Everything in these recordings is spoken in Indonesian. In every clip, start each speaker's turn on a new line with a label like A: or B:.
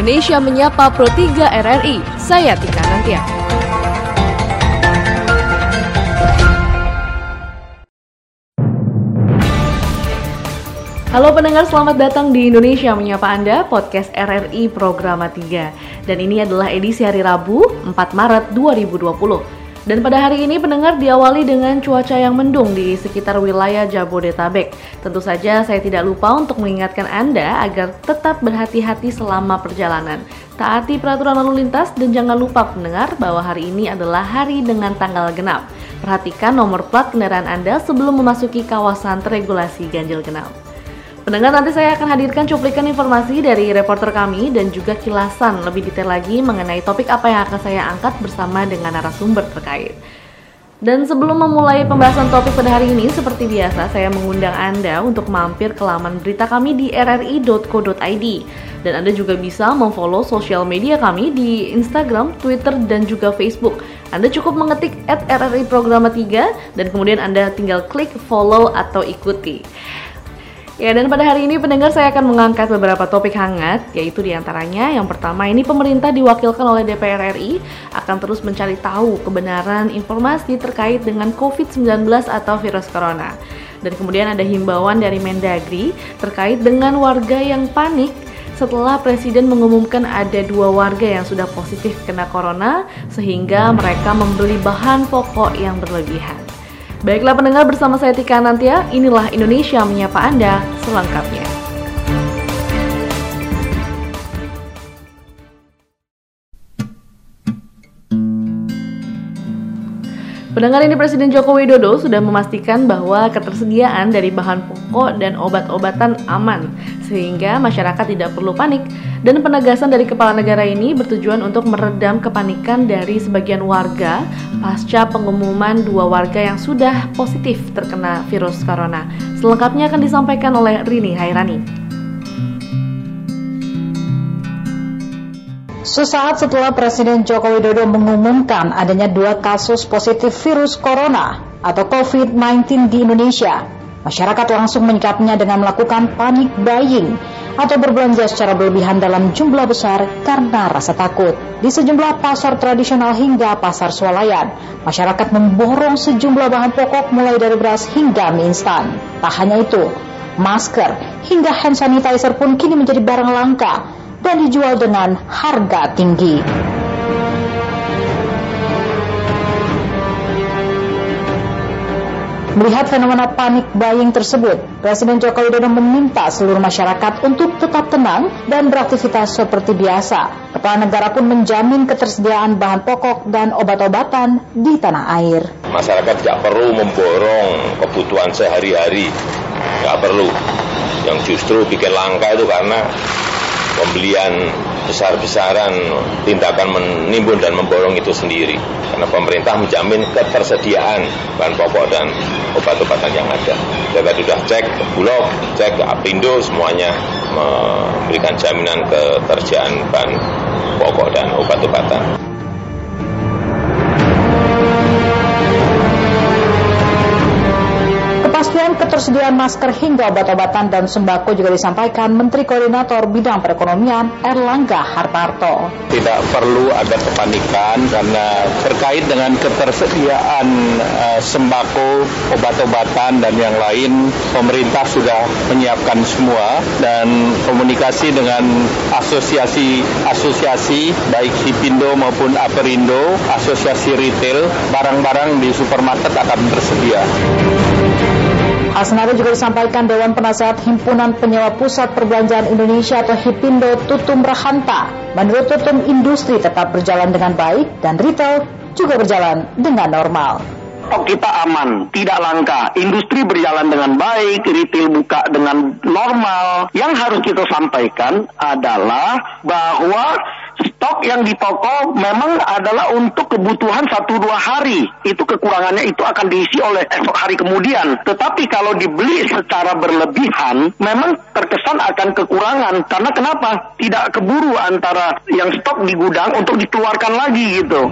A: Indonesia Menyapa Pro 3 RRI. Saya Tika Nantia. Halo pendengar, selamat datang di Indonesia Menyapa Anda, podcast RRI Programa 3. Dan ini adalah edisi hari Rabu, 4 Maret 2020. Dan pada hari ini pendengar diawali dengan cuaca yang mendung di sekitar wilayah Jabodetabek. Tentu saja saya tidak lupa untuk mengingatkan Anda agar tetap berhati-hati selama perjalanan. Taati peraturan lalu lintas dan jangan lupa pendengar bahwa hari ini adalah hari dengan tanggal genap. Perhatikan nomor plat kendaraan Anda sebelum memasuki kawasan teregulasi ganjil genap. Pendengar nanti saya akan hadirkan cuplikan informasi dari reporter kami dan juga kilasan lebih detail lagi mengenai topik apa yang akan saya angkat bersama dengan narasumber terkait. Dan sebelum memulai pembahasan topik pada hari ini, seperti biasa saya mengundang Anda untuk mampir ke laman berita kami di rri.co.id. Dan Anda juga bisa memfollow sosial media kami di Instagram, Twitter, dan juga Facebook. Anda cukup mengetik at RRI Programa 3 dan kemudian Anda tinggal klik follow atau ikuti. Ya, dan pada hari ini pendengar saya akan mengangkat beberapa topik hangat, yaitu di antaranya yang pertama ini pemerintah diwakilkan oleh DPR RI akan terus mencari tahu kebenaran informasi terkait dengan COVID-19 atau virus corona. Dan kemudian ada himbauan dari Mendagri terkait dengan warga yang panik setelah Presiden mengumumkan ada dua warga yang sudah positif kena corona sehingga mereka membeli bahan pokok yang berlebihan. Baiklah pendengar bersama saya Tika Nantia, inilah Indonesia menyapa Anda selengkapnya. Pendengar ini Presiden Joko Widodo sudah memastikan bahwa ketersediaan dari bahan pokok dan obat-obatan aman, sehingga masyarakat tidak perlu panik. Dan penegasan dari kepala negara ini bertujuan untuk meredam kepanikan dari sebagian warga pasca pengumuman dua warga yang sudah positif terkena virus corona. Selengkapnya akan disampaikan oleh Rini Hairani.
B: Sesaat setelah Presiden Joko Widodo mengumumkan adanya dua kasus positif virus corona atau COVID-19 di Indonesia, masyarakat langsung menyikapinya dengan melakukan panik buying atau berbelanja secara berlebihan dalam jumlah besar karena rasa takut. Di sejumlah pasar tradisional hingga pasar swalayan, masyarakat memborong sejumlah bahan pokok mulai dari beras hingga mie instan. Tak hanya itu, masker hingga hand sanitizer pun kini menjadi barang langka dan dijual dengan harga tinggi. Melihat fenomena panik buying tersebut, Presiden Joko Widodo meminta seluruh masyarakat untuk tetap tenang dan beraktivitas seperti biasa. Kepala negara pun menjamin ketersediaan bahan pokok dan obat-obatan di tanah air.
C: Masyarakat tidak perlu memborong kebutuhan sehari-hari, tidak perlu. Yang justru bikin langka itu karena pembelian besar-besaran tindakan menimbun dan memborong itu sendiri. Karena pemerintah menjamin ketersediaan bahan pokok dan obat-obatan yang ada. Kita sudah cek ke Bulog, cek ke Apindo, semuanya memberikan jaminan ketersediaan bahan
B: ketersediaan masker hingga obat-obatan dan sembako juga disampaikan Menteri Koordinator Bidang Perekonomian Erlangga Hartarto.
D: Tidak perlu ada kepanikan karena terkait dengan ketersediaan uh, sembako, obat-obatan dan yang lain, pemerintah sudah menyiapkan semua dan komunikasi dengan asosiasi-asosiasi baik Hipindo maupun Aperindo, asosiasi retail, barang-barang di supermarket akan tersedia.
B: Hal senada juga disampaikan Dewan Penasehat Himpunan Penyewa Pusat Perbelanjaan Indonesia atau HIPINDO Tutum Rahanta. Menurut Tutum, industri tetap berjalan dengan baik dan retail juga berjalan dengan normal
E: stok kita aman, tidak langka. Industri berjalan dengan baik, retail buka dengan normal. Yang harus kita sampaikan adalah bahwa stok yang di toko memang adalah untuk kebutuhan satu dua hari. Itu kekurangannya itu akan diisi oleh esok hari kemudian. Tetapi kalau dibeli secara berlebihan, memang terkesan akan kekurangan. Karena kenapa? Tidak keburu antara yang stok di gudang untuk dikeluarkan lagi gitu.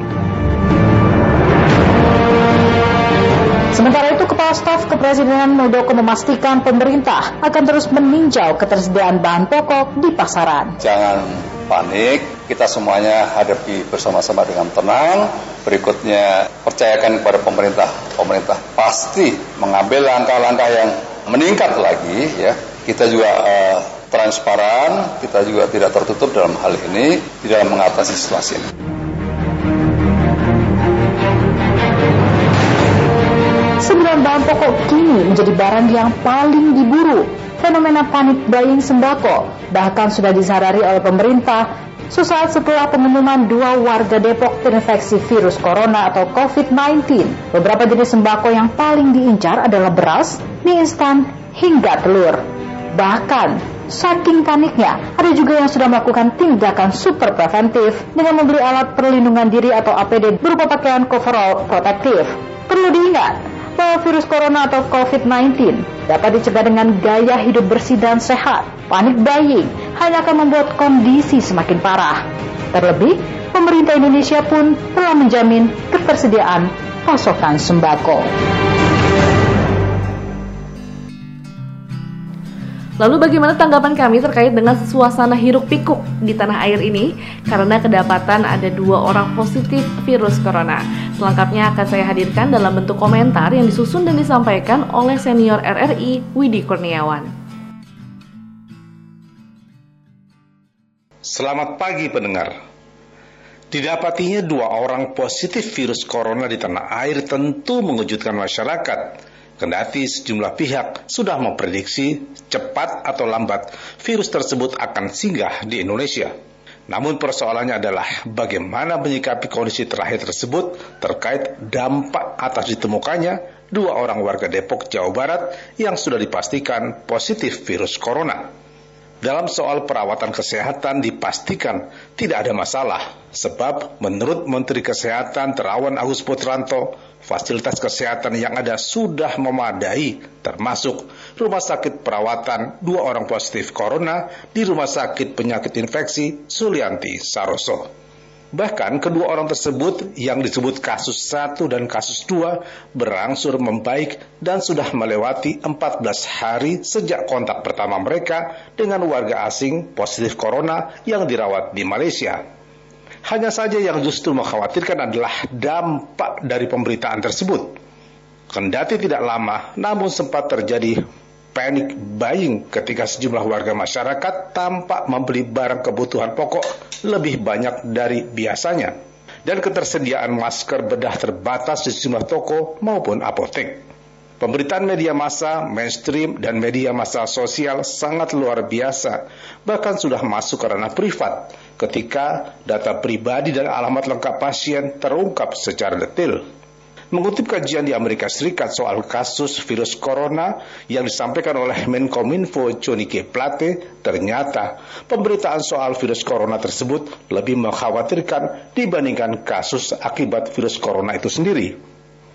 B: Sementara itu, Kepala Staf Kepresidenan Muldoko memastikan pemerintah akan terus meninjau ketersediaan bahan pokok di pasaran.
D: Jangan panik. Kita semuanya hadapi bersama-sama dengan tenang. Berikutnya percayakan kepada pemerintah. Pemerintah pasti mengambil langkah-langkah yang meningkat lagi ya. Kita juga uh, transparan, kita juga tidak tertutup dalam hal ini di dalam mengatasi situasi ini.
B: Sembilan bahan pokok kini menjadi barang yang paling diburu. Fenomena panik buying sembako bahkan sudah disadari oleh pemerintah sesaat setelah pengumuman dua warga Depok terinfeksi virus corona atau COVID-19. Beberapa jenis sembako yang paling diincar adalah beras, mie instan, hingga telur. Bahkan, saking paniknya, ada juga yang sudah melakukan tindakan super preventif dengan membeli alat perlindungan diri atau APD berupa pakaian coverall protektif. Perlu diingat, bahwa virus corona atau COVID-19 dapat dicegah dengan gaya hidup bersih dan sehat. Panik buying hanya akan membuat kondisi semakin parah. Terlebih, pemerintah Indonesia pun telah menjamin ketersediaan pasokan sembako.
A: Lalu bagaimana tanggapan kami terkait dengan suasana hiruk pikuk di tanah air ini karena kedapatan ada dua orang positif virus corona. Selengkapnya akan saya hadirkan dalam bentuk komentar yang disusun dan disampaikan oleh senior RRI Widi Kurniawan.
F: Selamat pagi pendengar. Didapatinya dua orang positif virus corona di tanah air tentu mengejutkan masyarakat Kendati sejumlah pihak sudah memprediksi cepat atau lambat virus tersebut akan singgah di Indonesia. Namun persoalannya adalah bagaimana menyikapi kondisi terakhir tersebut terkait dampak atas ditemukannya dua orang warga Depok, Jawa Barat yang sudah dipastikan positif virus corona. Dalam soal perawatan kesehatan dipastikan tidak ada masalah, sebab menurut Menteri Kesehatan Terawan Agus Putranto, fasilitas kesehatan yang ada sudah memadai, termasuk rumah sakit perawatan dua orang positif corona di Rumah Sakit Penyakit Infeksi Sulianti Saroso. Bahkan kedua orang tersebut yang disebut kasus 1 dan kasus 2 berangsur membaik dan sudah melewati 14 hari sejak kontak pertama mereka dengan warga asing positif corona yang dirawat di Malaysia. Hanya saja yang justru mengkhawatirkan adalah dampak dari pemberitaan tersebut. Kendati tidak lama, namun sempat terjadi panic buying ketika sejumlah warga masyarakat tampak membeli barang kebutuhan pokok lebih banyak dari biasanya dan ketersediaan masker bedah terbatas di sejumlah toko maupun apotek. Pemberitaan media massa, mainstream, dan media massa sosial sangat luar biasa, bahkan sudah masuk ke ranah privat ketika data pribadi dan alamat lengkap pasien terungkap secara detail. Mengutip kajian di Amerika Serikat soal kasus virus corona yang disampaikan oleh Menkominfo Johnny G. Plate, ternyata pemberitaan soal virus corona tersebut lebih mengkhawatirkan dibandingkan kasus akibat virus corona itu sendiri.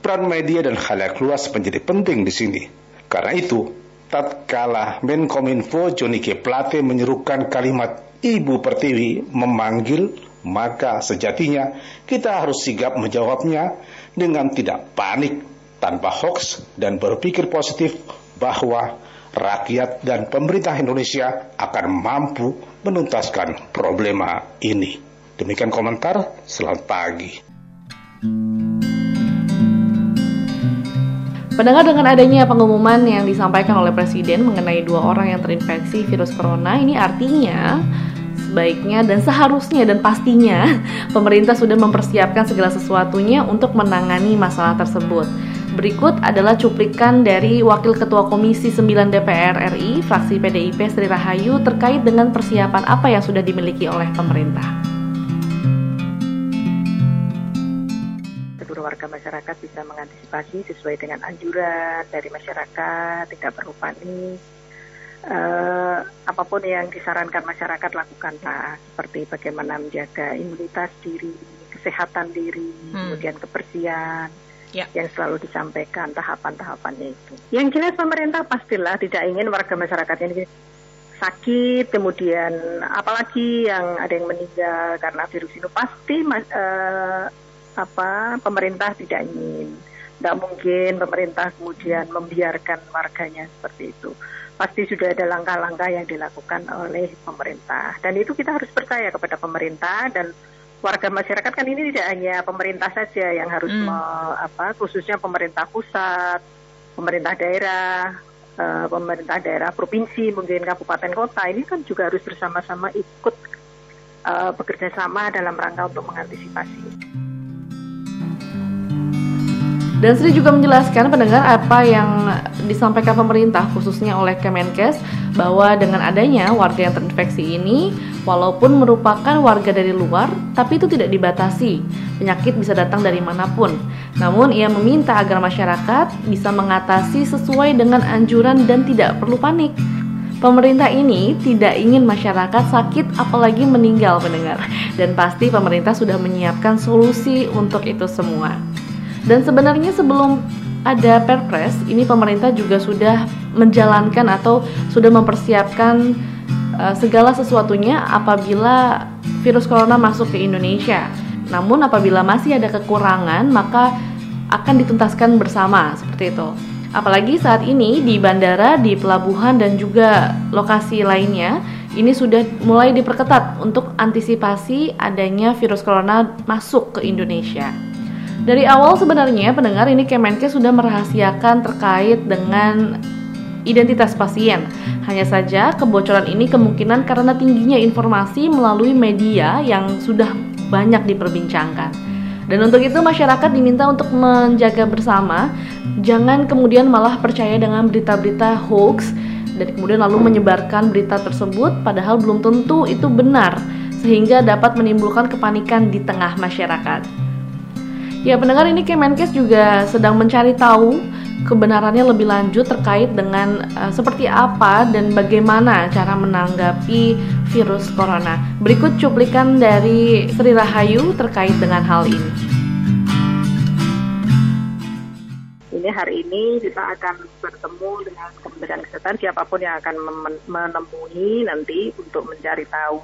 F: Peran media dan khalayak luas menjadi penting di sini. Karena itu, tatkala Menkominfo Johnny G. Plate menyerukan kalimat Ibu Pertiwi memanggil, maka sejatinya kita harus sigap menjawabnya dengan tidak panik, tanpa hoax, dan berpikir positif bahwa rakyat dan pemerintah Indonesia akan mampu menuntaskan problema ini. Demikian komentar, selamat pagi.
A: Pendengar dengan adanya pengumuman yang disampaikan oleh Presiden mengenai dua orang yang terinfeksi virus corona, ini artinya sebaiknya dan seharusnya dan pastinya pemerintah sudah mempersiapkan segala sesuatunya untuk menangani masalah tersebut. Berikut adalah cuplikan dari Wakil Ketua Komisi 9 DPR RI, fraksi PDIP Sri Rahayu terkait dengan persiapan apa yang sudah dimiliki oleh pemerintah.
G: Seluruh warga masyarakat bisa mengantisipasi sesuai dengan anjuran dari masyarakat, tidak perlu panik, uh, apa pun yang disarankan masyarakat lakukanlah seperti bagaimana menjaga imunitas diri, kesehatan diri, hmm. kemudian kebersihan ya. yang selalu disampaikan tahapan-tahapannya itu. Yang jelas pemerintah pastilah tidak ingin warga masyarakat ini sakit, kemudian apalagi yang ada yang meninggal karena virus ini pasti uh, apa pemerintah tidak ingin. Tidak mungkin pemerintah kemudian membiarkan warganya seperti itu pasti sudah ada langkah-langkah yang dilakukan oleh pemerintah. Dan itu kita harus percaya kepada pemerintah dan warga masyarakat kan ini tidak hanya pemerintah saja yang harus hmm. me, apa khususnya pemerintah pusat, pemerintah daerah, uh, pemerintah daerah provinsi, mungkin kabupaten kota ini kan juga harus bersama-sama ikut uh, bekerja sama dalam rangka untuk mengantisipasi.
A: Dan Sri juga menjelaskan pendengar apa yang disampaikan pemerintah khususnya oleh Kemenkes bahwa dengan adanya warga yang terinfeksi ini walaupun merupakan warga dari luar tapi itu tidak dibatasi. Penyakit bisa datang dari mana pun. Namun ia meminta agar masyarakat bisa mengatasi sesuai dengan anjuran dan tidak perlu panik. Pemerintah ini tidak ingin masyarakat sakit apalagi meninggal pendengar dan pasti pemerintah sudah menyiapkan solusi untuk itu semua. Dan sebenarnya sebelum ada Perpres, ini pemerintah juga sudah menjalankan atau sudah mempersiapkan uh, segala sesuatunya apabila virus corona masuk ke Indonesia. Namun apabila masih ada kekurangan, maka akan dituntaskan bersama seperti itu. Apalagi saat ini di bandara, di pelabuhan dan juga lokasi lainnya ini sudah mulai diperketat untuk antisipasi adanya virus corona masuk ke Indonesia. Dari awal sebenarnya pendengar ini Kemenkes sudah merahasiakan terkait dengan identitas pasien. Hanya saja kebocoran ini kemungkinan karena tingginya informasi melalui media yang sudah banyak diperbincangkan. Dan untuk itu masyarakat diminta untuk menjaga bersama, jangan kemudian malah percaya dengan berita-berita hoax dan kemudian lalu menyebarkan berita tersebut padahal belum tentu itu benar sehingga dapat menimbulkan kepanikan di tengah masyarakat. Ya, pendengar ini Kemenkes juga sedang mencari tahu kebenarannya lebih lanjut terkait dengan uh, seperti apa dan bagaimana cara menanggapi virus corona. Berikut cuplikan dari Sri Rahayu terkait dengan hal ini.
G: Ini hari ini kita akan bertemu dengan Kementerian Kesehatan siapa pun yang akan menemui nanti untuk mencari tahu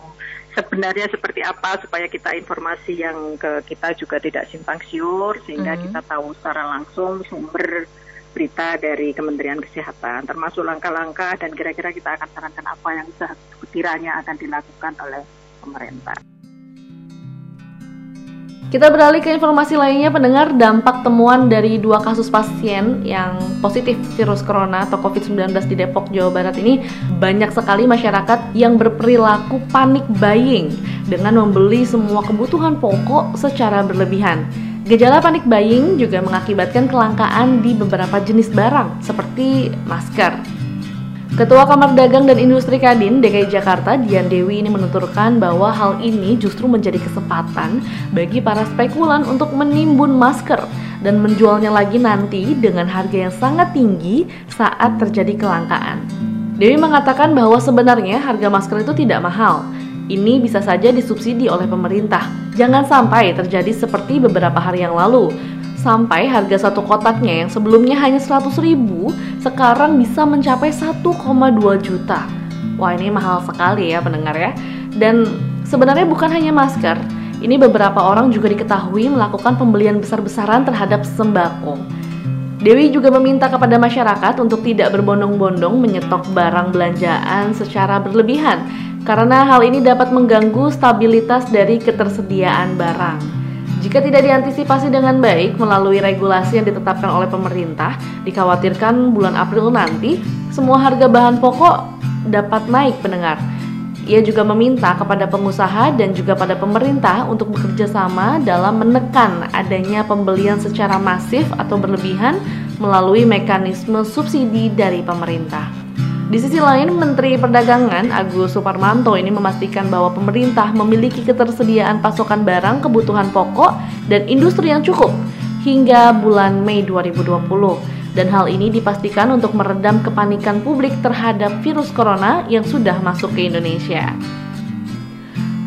G: sebenarnya seperti apa supaya kita informasi yang ke kita juga tidak simpang siur sehingga mm -hmm. kita tahu secara langsung sumber berita dari Kementerian Kesehatan termasuk langkah-langkah dan kira-kira kita akan sarankan apa yang sekiranya akan dilakukan oleh pemerintah.
A: Kita beralih ke informasi lainnya pendengar dampak temuan dari dua kasus pasien yang positif virus corona atau COVID-19 di Depok, Jawa Barat ini banyak sekali masyarakat yang berperilaku panik buying dengan membeli semua kebutuhan pokok secara berlebihan. Gejala panik buying juga mengakibatkan kelangkaan di beberapa jenis barang seperti masker, Ketua Kamar Dagang dan Industri Kadin DKI Jakarta, Dian Dewi ini menuturkan bahwa hal ini justru menjadi kesempatan bagi para spekulan untuk menimbun masker dan menjualnya lagi nanti dengan harga yang sangat tinggi saat terjadi kelangkaan. Dewi mengatakan bahwa sebenarnya harga masker itu tidak mahal. Ini bisa saja disubsidi oleh pemerintah. Jangan sampai terjadi seperti beberapa hari yang lalu, sampai harga satu kotaknya yang sebelumnya hanya 100 ribu sekarang bisa mencapai 1,2 juta. Wah ini mahal sekali ya pendengar ya. Dan sebenarnya bukan hanya masker, ini beberapa orang juga diketahui melakukan pembelian besar-besaran terhadap sembako. Dewi juga meminta kepada masyarakat untuk tidak berbondong-bondong menyetok barang belanjaan secara berlebihan karena hal ini dapat mengganggu stabilitas dari ketersediaan barang. Jika tidak diantisipasi dengan baik melalui regulasi yang ditetapkan oleh pemerintah, dikhawatirkan bulan April nanti semua harga bahan pokok dapat naik pendengar. Ia juga meminta kepada pengusaha dan juga pada pemerintah untuk bekerja sama dalam menekan adanya pembelian secara masif atau berlebihan melalui mekanisme subsidi dari pemerintah. Di sisi lain, Menteri Perdagangan Agus Suparmanto ini memastikan bahwa pemerintah memiliki ketersediaan pasokan barang kebutuhan pokok dan industri yang cukup hingga bulan Mei 2020. Dan hal ini dipastikan untuk meredam kepanikan publik terhadap virus corona yang sudah masuk ke Indonesia.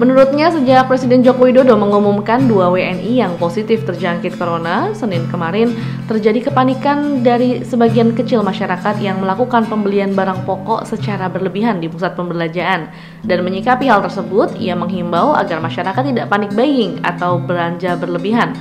A: Menurutnya, sejak Presiden Joko Widodo mengumumkan dua WNI yang positif terjangkit corona, Senin kemarin terjadi kepanikan dari sebagian kecil masyarakat yang melakukan pembelian barang pokok secara berlebihan di pusat pembelanjaan. Dan menyikapi hal tersebut, ia menghimbau agar masyarakat tidak panik buying atau belanja berlebihan.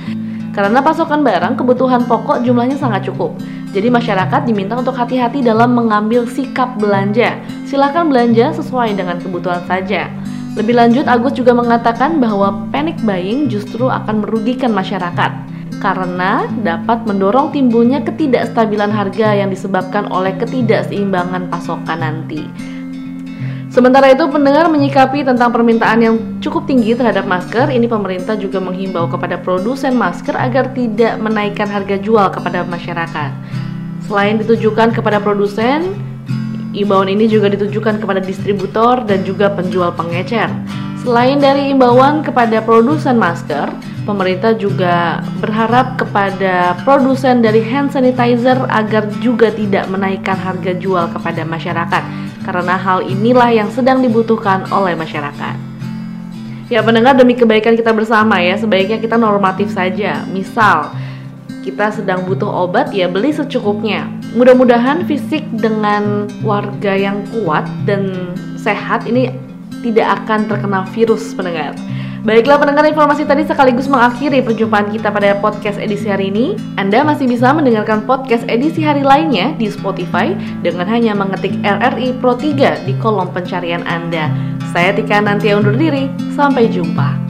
A: Karena pasokan barang kebutuhan pokok jumlahnya sangat cukup. Jadi masyarakat diminta untuk hati-hati dalam mengambil sikap belanja. Silahkan belanja sesuai dengan kebutuhan saja. Lebih lanjut, Agus juga mengatakan bahwa panic buying justru akan merugikan masyarakat karena dapat mendorong timbulnya ketidakstabilan harga yang disebabkan oleh ketidakseimbangan pasokan nanti. Sementara itu, pendengar menyikapi tentang permintaan yang cukup tinggi terhadap masker. Ini pemerintah juga menghimbau kepada produsen masker agar tidak menaikkan harga jual kepada masyarakat. Selain ditujukan kepada produsen, imbauan ini juga ditujukan kepada distributor dan juga penjual pengecer. Selain dari imbauan kepada produsen masker, pemerintah juga berharap kepada produsen dari hand sanitizer agar juga tidak menaikkan harga jual kepada masyarakat karena hal inilah yang sedang dibutuhkan oleh masyarakat. Ya pendengar demi kebaikan kita bersama ya sebaiknya kita normatif saja. Misal kita sedang butuh obat ya beli secukupnya. Mudah-mudahan fisik dengan warga yang kuat dan sehat ini tidak akan terkena virus pendengar. Baiklah pendengar informasi tadi sekaligus mengakhiri perjumpaan kita pada podcast edisi hari ini. Anda masih bisa mendengarkan podcast edisi hari lainnya di Spotify dengan hanya mengetik RRI Pro 3 di kolom pencarian Anda. Saya Tika nanti undur diri, sampai jumpa.